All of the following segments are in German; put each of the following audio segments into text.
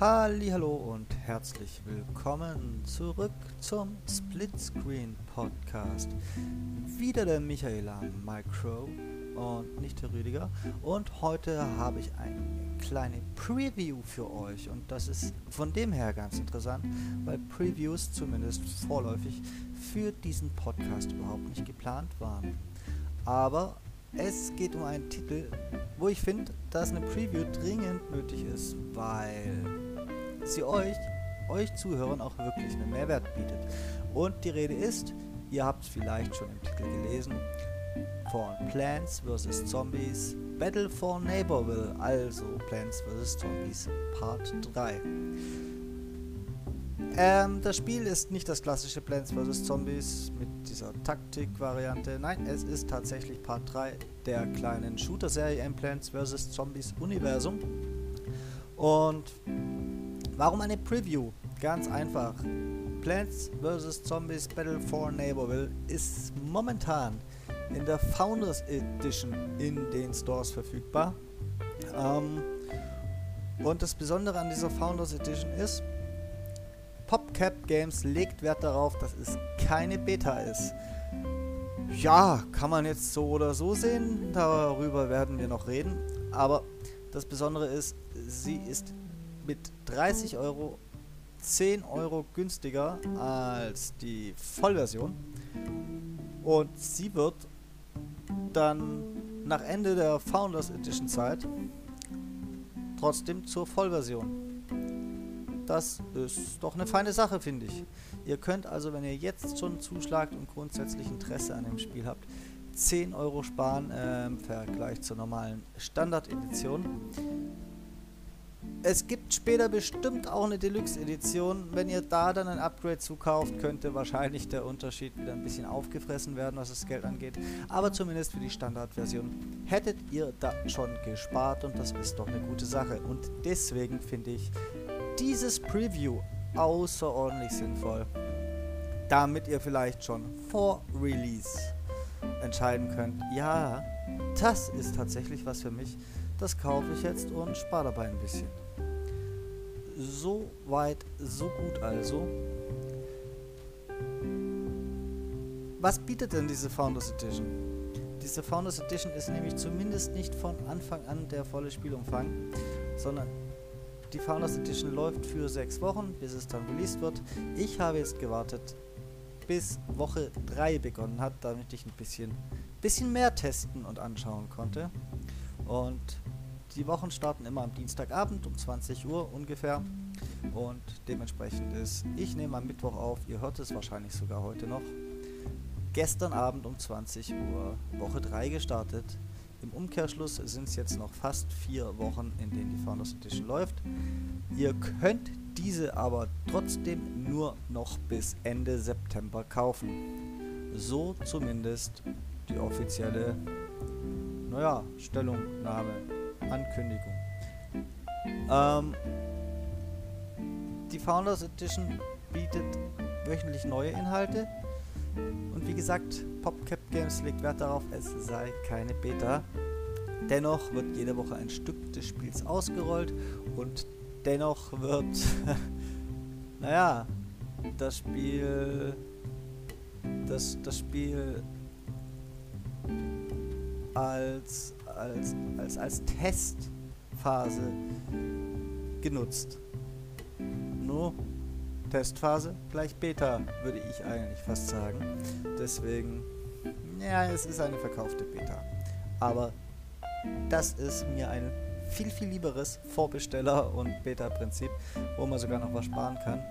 Hallo und herzlich willkommen zurück zum Splitscreen Podcast. Wieder der Michaela Micro und nicht der Rüdiger. Und heute habe ich eine kleine Preview für euch. Und das ist von dem her ganz interessant, weil Previews zumindest vorläufig für diesen Podcast überhaupt nicht geplant waren. Aber es geht um einen Titel, wo ich finde, dass eine Preview dringend nötig ist, weil sie euch, euch Zuhörern auch wirklich einen Mehrwert bietet. Und die Rede ist, ihr habt es vielleicht schon im Titel gelesen, von Plants vs. Zombies Battle for Neighborville, also Plants vs. Zombies Part 3. Ähm, das Spiel ist nicht das klassische Plants vs. Zombies mit dieser Taktik-Variante. Nein, es ist tatsächlich Part 3 der kleinen Shooter-Serie im Plants vs. Zombies Universum. Und warum eine Preview? Ganz einfach. Plants vs. Zombies Battle for Neighborville ist momentan in der Founders Edition in den Stores verfügbar. Ähm, und das Besondere an dieser Founders Edition ist, PopCap Games legt Wert darauf, dass es keine Beta ist. Ja, kann man jetzt so oder so sehen, darüber werden wir noch reden. Aber das Besondere ist, sie ist mit 30 Euro 10 Euro günstiger als die Vollversion. Und sie wird dann nach Ende der Founders Edition Zeit trotzdem zur Vollversion. Das ist doch eine feine Sache, finde ich. Ihr könnt also, wenn ihr jetzt schon zuschlagt und grundsätzlich Interesse an dem Spiel habt, 10 Euro sparen äh, im Vergleich zur normalen Standard-Edition. Es gibt später bestimmt auch eine Deluxe-Edition. Wenn ihr da dann ein Upgrade zukauft, könnte wahrscheinlich der Unterschied wieder ein bisschen aufgefressen werden, was das Geld angeht. Aber zumindest für die Standardversion hättet ihr da schon gespart und das ist doch eine gute Sache. Und deswegen finde ich, dieses Preview außerordentlich sinnvoll, damit ihr vielleicht schon vor Release entscheiden könnt, ja, das ist tatsächlich was für mich, das kaufe ich jetzt und spare dabei ein bisschen. So weit, so gut also. Was bietet denn diese Founders Edition? Diese Founders Edition ist nämlich zumindest nicht von Anfang an der volle Spielumfang, sondern die Founders Edition läuft für sechs Wochen, bis es dann released wird. Ich habe jetzt gewartet, bis Woche 3 begonnen hat, damit ich ein bisschen, bisschen mehr testen und anschauen konnte. Und die Wochen starten immer am Dienstagabend um 20 Uhr ungefähr. Und dementsprechend ist, ich nehme am Mittwoch auf, ihr hört es wahrscheinlich sogar heute noch. Gestern Abend um 20 Uhr Woche 3 gestartet. Im Umkehrschluss sind es jetzt noch fast vier Wochen, in denen die Founders Edition läuft. Ihr könnt diese aber trotzdem nur noch bis Ende September kaufen. So zumindest die offizielle naja, Stellungnahme, Ankündigung. Ähm, die Founders Edition bietet wöchentlich neue Inhalte, und wie gesagt, PopCap Games legt Wert darauf, es sei keine Beta. Dennoch wird jede Woche ein Stück des Spiels ausgerollt und dennoch wird, naja, das Spiel, das, das Spiel als, als, als, als Testphase genutzt. Nur Testphase gleich Beta, würde ich eigentlich fast sagen. Deswegen, ja, es ist eine verkaufte Beta. Aber das ist mir ein viel, viel lieberes Vorbesteller- und Beta-Prinzip, wo man sogar noch was sparen kann,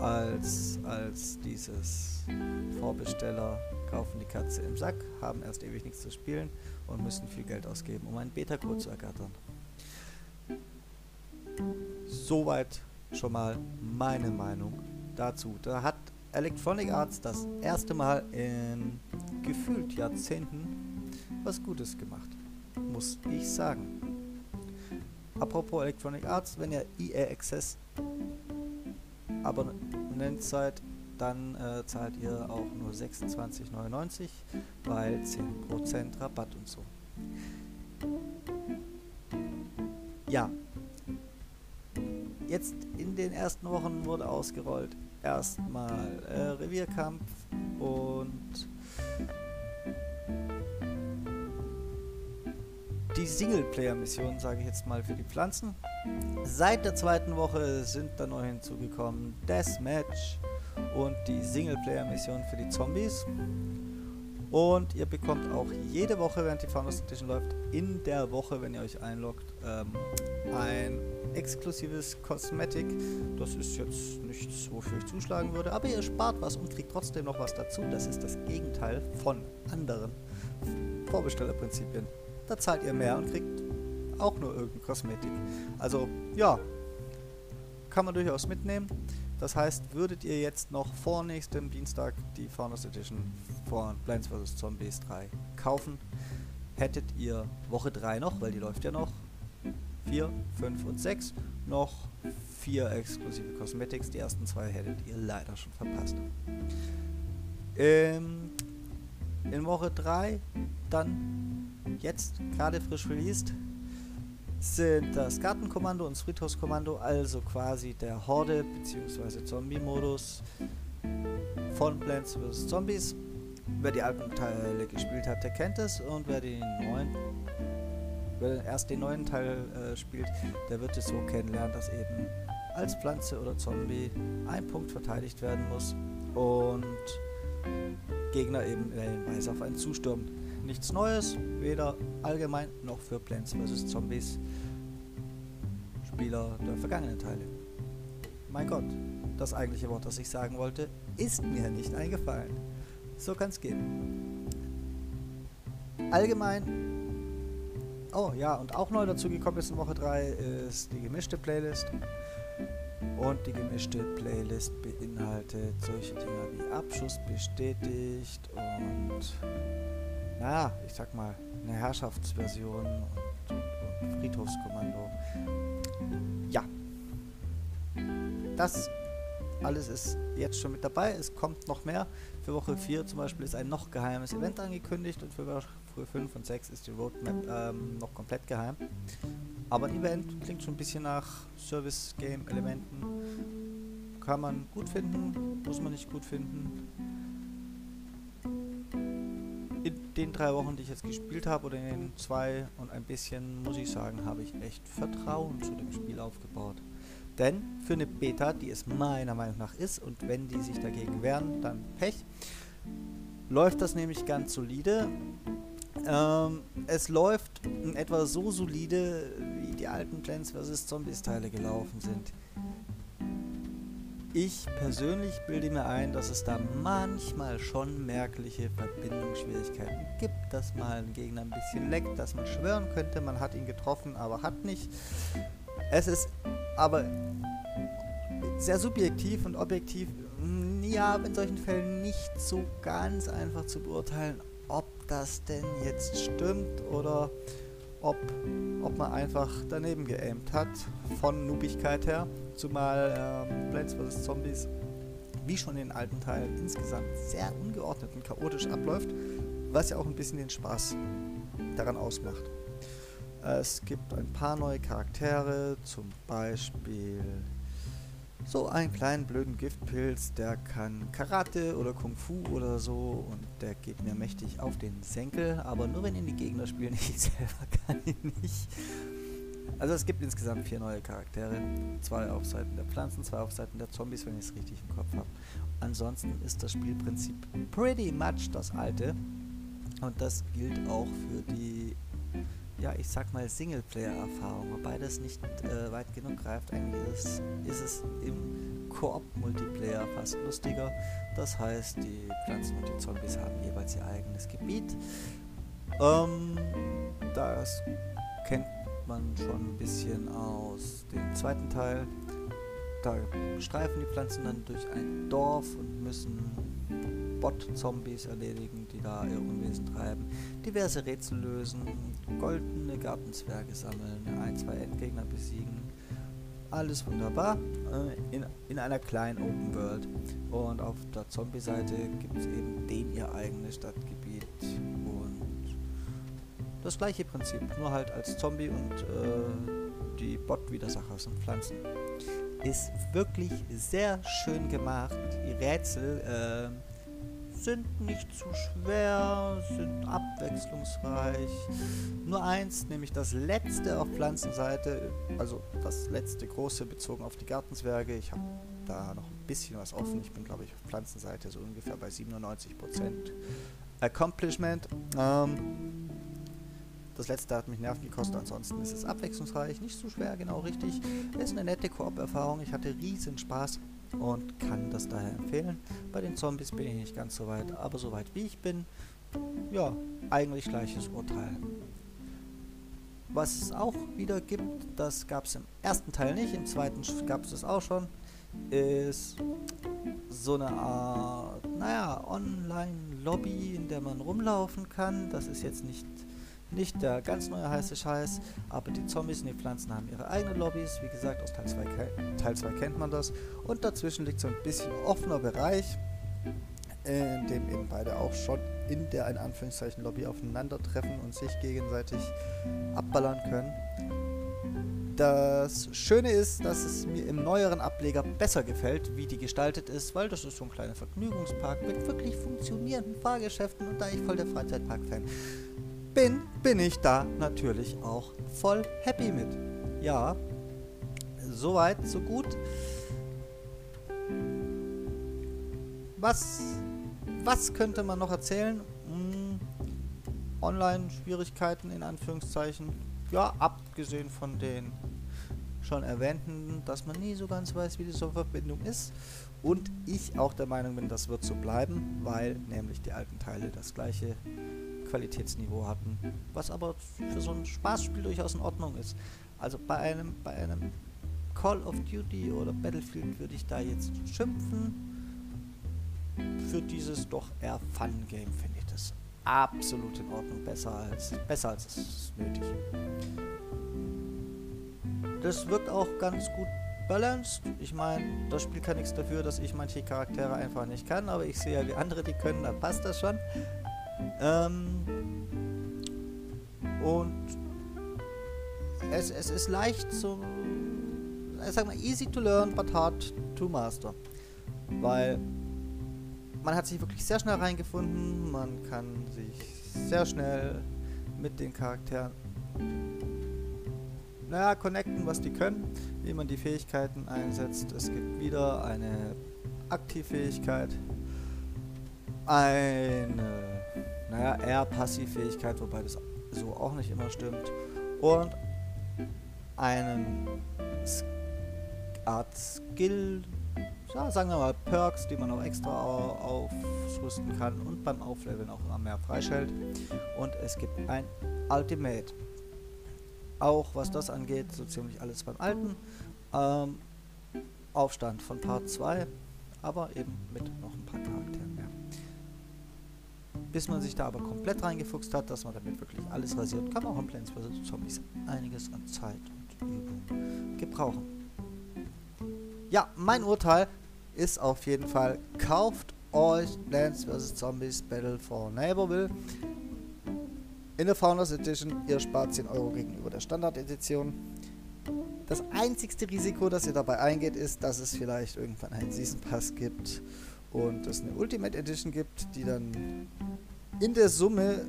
als, als dieses Vorbesteller kaufen die Katze im Sack, haben erst ewig nichts zu spielen und müssen viel Geld ausgeben, um einen Beta-Code zu ergattern. Soweit schon mal meine Meinung dazu. Da hat Electronic Arts das erste Mal in gefühlt Jahrzehnten was Gutes gemacht. Muss ich sagen. Apropos Electronic Arts, wenn ihr EA Access Abonnent seid, dann äh, zahlt ihr auch nur 26,99, weil 10% Rabatt und so. jetzt in den ersten Wochen wurde ausgerollt. Erstmal äh, Revierkampf und die Singleplayer-Mission, sage ich jetzt mal, für die Pflanzen. Seit der zweiten Woche sind da neu hinzugekommen Deathmatch und die Singleplayer-Mission für die Zombies. Und ihr bekommt auch jede Woche, während die Founders Edition läuft, in der Woche, wenn ihr euch einloggt, ähm, ein exklusives Cosmetic. Das ist jetzt nichts, wofür ich zuschlagen würde, aber ihr spart was und kriegt trotzdem noch was dazu. Das ist das Gegenteil von anderen Vorbestellerprinzipien. Da zahlt ihr mehr und kriegt auch nur irgendein Kosmetik. Also ja, kann man durchaus mitnehmen. Das heißt, würdet ihr jetzt noch vor nächstem Dienstag die Founders Edition von Plants vs. Zombies 3 kaufen, hättet ihr Woche 3 noch, weil die läuft ja noch, 4, 5 und 6, noch 4 exklusive Cosmetics. Die ersten zwei hättet ihr leider schon verpasst. Ähm, in Woche 3 dann jetzt gerade frisch released sind das Gartenkommando und das Friedhofskommando, also quasi der Horde- bzw. Zombie-Modus von Plants vs. Zombies. Wer die alten Teile gespielt hat, der kennt es und wer den neuen, wer erst den neuen Teil äh, spielt, der wird es so kennenlernen, dass eben als Pflanze oder Zombie ein Punkt verteidigt werden muss und Gegner eben in der Hinweis auf einen zustürmen nichts Neues, weder allgemein noch für Plants vs. Zombies Spieler der vergangenen Teile. Mein Gott, das eigentliche Wort, das ich sagen wollte, ist mir nicht eingefallen. So kann es gehen. Allgemein, oh ja, und auch neu dazu gekommen ist in Woche 3 ist die gemischte Playlist. Und die gemischte Playlist beinhaltet solche Dinge wie Abschuss bestätigt und naja, ich sag mal, eine Herrschaftsversion und, und, Friedhofskommando. Ja. Das alles ist jetzt schon mit dabei. Es kommt noch mehr. Für Woche 4 zum Beispiel ist ein noch geheimes Event angekündigt und für Woche 5 und 6 ist die Roadmap ähm, noch komplett geheim. Aber ein Event klingt schon ein bisschen nach Service-Game-Elementen. Kann man gut finden, muss man nicht gut finden den drei Wochen, die ich jetzt gespielt habe, oder in den zwei und ein bisschen, muss ich sagen, habe ich echt Vertrauen zu dem Spiel aufgebaut. Denn für eine Beta, die es meiner Meinung nach ist, und wenn die sich dagegen wehren, dann Pech, läuft das nämlich ganz solide. Ähm, es läuft in etwa so solide, wie die alten Plants vs. Zombies Teile gelaufen sind. Ich persönlich bilde mir ein, dass es da manchmal schon merkliche Verbindungsschwierigkeiten gibt, dass mal ein Gegner ein bisschen leckt, dass man schwören könnte, man hat ihn getroffen, aber hat nicht. Es ist aber sehr subjektiv und objektiv, mm, ja, in solchen Fällen nicht so ganz einfach zu beurteilen, ob das denn jetzt stimmt oder ob, ob man einfach daneben geaimt hat, von Nubigkeit her. Zumal ähm, Plants vs. Zombies, wie schon in den alten Teilen, insgesamt sehr ungeordnet und chaotisch abläuft, was ja auch ein bisschen den Spaß daran ausmacht. Es gibt ein paar neue Charaktere, zum Beispiel so einen kleinen blöden Giftpilz, der kann Karate oder Kung Fu oder so und der geht mir mächtig auf den Senkel, aber nur wenn ihn die Gegner spielen, ich selber kann ihn nicht. Also es gibt insgesamt vier neue Charaktere, zwei auf Seiten der Pflanzen, zwei auf Seiten der Zombies, wenn ich es richtig im Kopf habe. Ansonsten ist das Spielprinzip pretty much das alte und das gilt auch für die ja, ich sag mal Singleplayer-Erfahrung, wobei das nicht äh, weit genug greift. Eigentlich ist, ist es im Koop-Multiplayer fast lustiger. Das heißt, die Pflanzen und die Zombies haben jeweils ihr eigenes Gebiet. Ähm, das kennt man schon ein bisschen aus dem zweiten Teil. Da streifen die Pflanzen dann durch ein Dorf und müssen Bot-Zombies erledigen, die da ihr Unwesen treiben, diverse Rätsel lösen, goldene Gartenzwerge sammeln, ein, zwei Endgegner besiegen. Alles wunderbar äh, in, in einer kleinen Open World. Und auf der Zombie-Seite gibt es eben den ihr eigenes Stadtgebiet. Und das gleiche Prinzip, nur halt als Zombie und äh, die Bot-Widersacher sind Pflanzen. Ist wirklich sehr schön gemacht. Die Rätsel äh, sind nicht zu schwer, sind abwechslungsreich. Nur eins, nämlich das letzte auf Pflanzenseite, also das letzte große bezogen auf die Gartenzwerge. Ich habe da noch ein bisschen was offen. Ich bin, glaube ich, auf Pflanzenseite so ungefähr bei 97% Accomplishment. Ähm, das letzte hat mich Nerven gekostet, ansonsten ist es abwechslungsreich, nicht zu schwer, genau richtig. Ist eine nette Koop-Erfahrung, ich hatte riesen Spaß und kann das daher empfehlen. Bei den Zombies bin ich nicht ganz so weit, aber so weit wie ich bin, ja, eigentlich gleiches Urteil. Was es auch wieder gibt, das gab es im ersten Teil nicht, im zweiten gab es das auch schon, ist so eine Art, naja, Online-Lobby, in der man rumlaufen kann. Das ist jetzt nicht, nicht der ganz neue heiße Scheiß, aber die Zombies und die Pflanzen haben ihre eigenen Lobbys. Wie gesagt, aus Teil 2, Teil 2 kennt man das. Und dazwischen liegt so ein bisschen offener Bereich, in dem eben beide auch schon in der in Anführungszeichen Lobby aufeinandertreffen und sich gegenseitig abballern können. Das Schöne ist, dass es mir im neueren Ableger besser gefällt, wie die gestaltet ist, weil das ist so ein kleiner Vergnügungspark mit wirklich funktionierenden Fahrgeschäften und da ich voll der Freizeitpark-Fan bin, bin ich da natürlich auch voll happy mit. Ja, soweit, so gut. Was, was könnte man noch erzählen? Hm, Online-Schwierigkeiten in Anführungszeichen. Ja, abgesehen von den schon erwähnten, dass man nie so ganz weiß, wie die Verbindung ist. Und ich auch der Meinung bin, das wird so bleiben, weil nämlich die alten Teile das gleiche Qualitätsniveau hatten, was aber für so ein Spaßspiel durchaus in Ordnung ist. Also bei einem, bei einem Call of Duty oder Battlefield würde ich da jetzt schimpfen. Für dieses doch eher Fun-Game finde ich das absolut in Ordnung, besser als, besser als es nötig. Das wirkt auch ganz gut balanced. Ich meine, das Spiel kann nichts dafür, dass ich manche Charaktere einfach nicht kann, aber ich sehe ja, wie andere die können, dann passt das schon. Ähm und es, es ist leicht zu, ich sag mal, easy to learn, but hard to master. Weil man hat sich wirklich sehr schnell reingefunden, man kann sich sehr schnell mit den Charakteren naja, connecten, was die können, wie man die Fähigkeiten einsetzt. Es gibt wieder eine Aktivfähigkeit, eine, naja, eher Passivfähigkeit, wobei das so auch nicht immer stimmt, und einen Art Skill, ja, sagen wir mal Perks, die man auch extra aufrüsten kann und beim Aufleveln auch immer mehr freischaltet. Und es gibt ein Ultimate auch was das angeht, so ziemlich alles beim Alten. Ähm, Aufstand von Part 2, aber eben mit noch ein paar Charakteren mehr. Bis man sich da aber komplett reingefuchst hat, dass man damit wirklich alles rasiert, kann man auch in Plants vs. Zombies einiges an Zeit und Übung gebrauchen. Ja, mein Urteil ist auf jeden Fall, kauft euch Plants vs. Zombies Battle for Neighborville. In der Founders Edition, ihr spart 10 Euro gegenüber der Standard Edition. Das einzigste Risiko, das ihr dabei eingeht, ist, dass es vielleicht irgendwann einen Season Pass gibt und es eine Ultimate Edition gibt, die dann in der Summe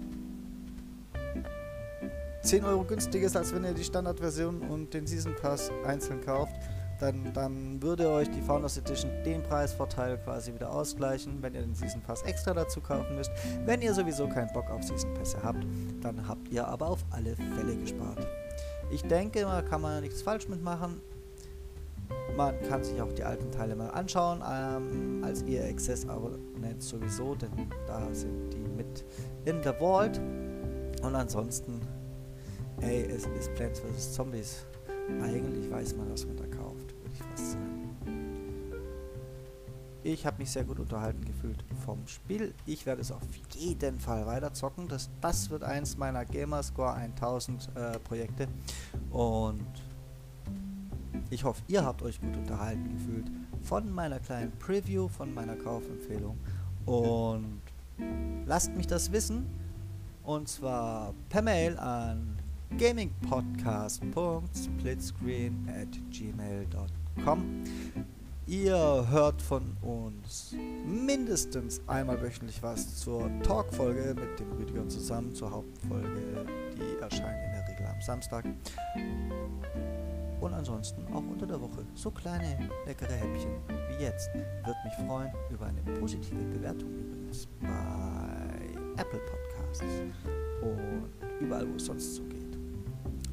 10 Euro günstiger ist, als wenn ihr die Standardversion und den Season Pass einzeln kauft dann, dann würde euch die Founders Edition den Preisvorteil quasi wieder ausgleichen, wenn ihr den Season Pass extra dazu kaufen müsst. Wenn ihr sowieso keinen Bock auf Season Pässe habt, dann habt ihr aber auf alle Fälle gespart. Ich denke, da kann man nichts falsch mitmachen. Man kann sich auch die alten Teile mal anschauen, ähm, als EA Access Abonnent sowieso, denn da sind die in der Vault. Und ansonsten, ey, es ist Plants vs. Zombies. Eigentlich weiß man, was man da kauft, würde ich fast sagen. Ich habe mich sehr gut unterhalten gefühlt vom Spiel. Ich werde es auf jeden Fall weiter zocken. Das, das wird eins meiner Gamerscore 1000 äh, Projekte. Und ich hoffe, ihr habt euch gut unterhalten gefühlt von meiner kleinen Preview, von meiner Kaufempfehlung. Und lasst mich das wissen. Und zwar per Mail an gamingpodcast.splitscreen at gmail.com. Ihr hört von uns mindestens einmal wöchentlich was zur Talkfolge mit dem Rüdiger zusammen, zur Hauptfolge, die erscheint in der Regel am Samstag. Und ansonsten auch unter der Woche so kleine leckere Häppchen wie jetzt. Würde mich freuen über eine positive Bewertung übrigens bei Apple Podcasts und überall, wo es sonst so geht.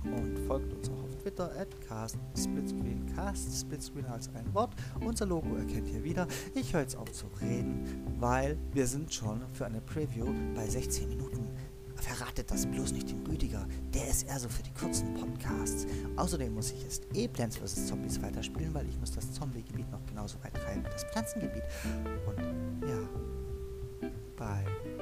Und folgt uns auch Twitter at Cast Splitscreen. Cast als ein Wort. Unser Logo erkennt ihr wieder. Ich höre jetzt auf zu reden, weil wir sind schon für eine Preview bei 16 Minuten. Verratet das bloß nicht dem Rüdiger. Der ist eher so für die kurzen Podcasts. Außerdem muss ich jetzt eh Plants vs. Zombies weiterspielen, weil ich muss das Zombie-Gebiet noch genauso weit treiben wie das Pflanzengebiet. Und five.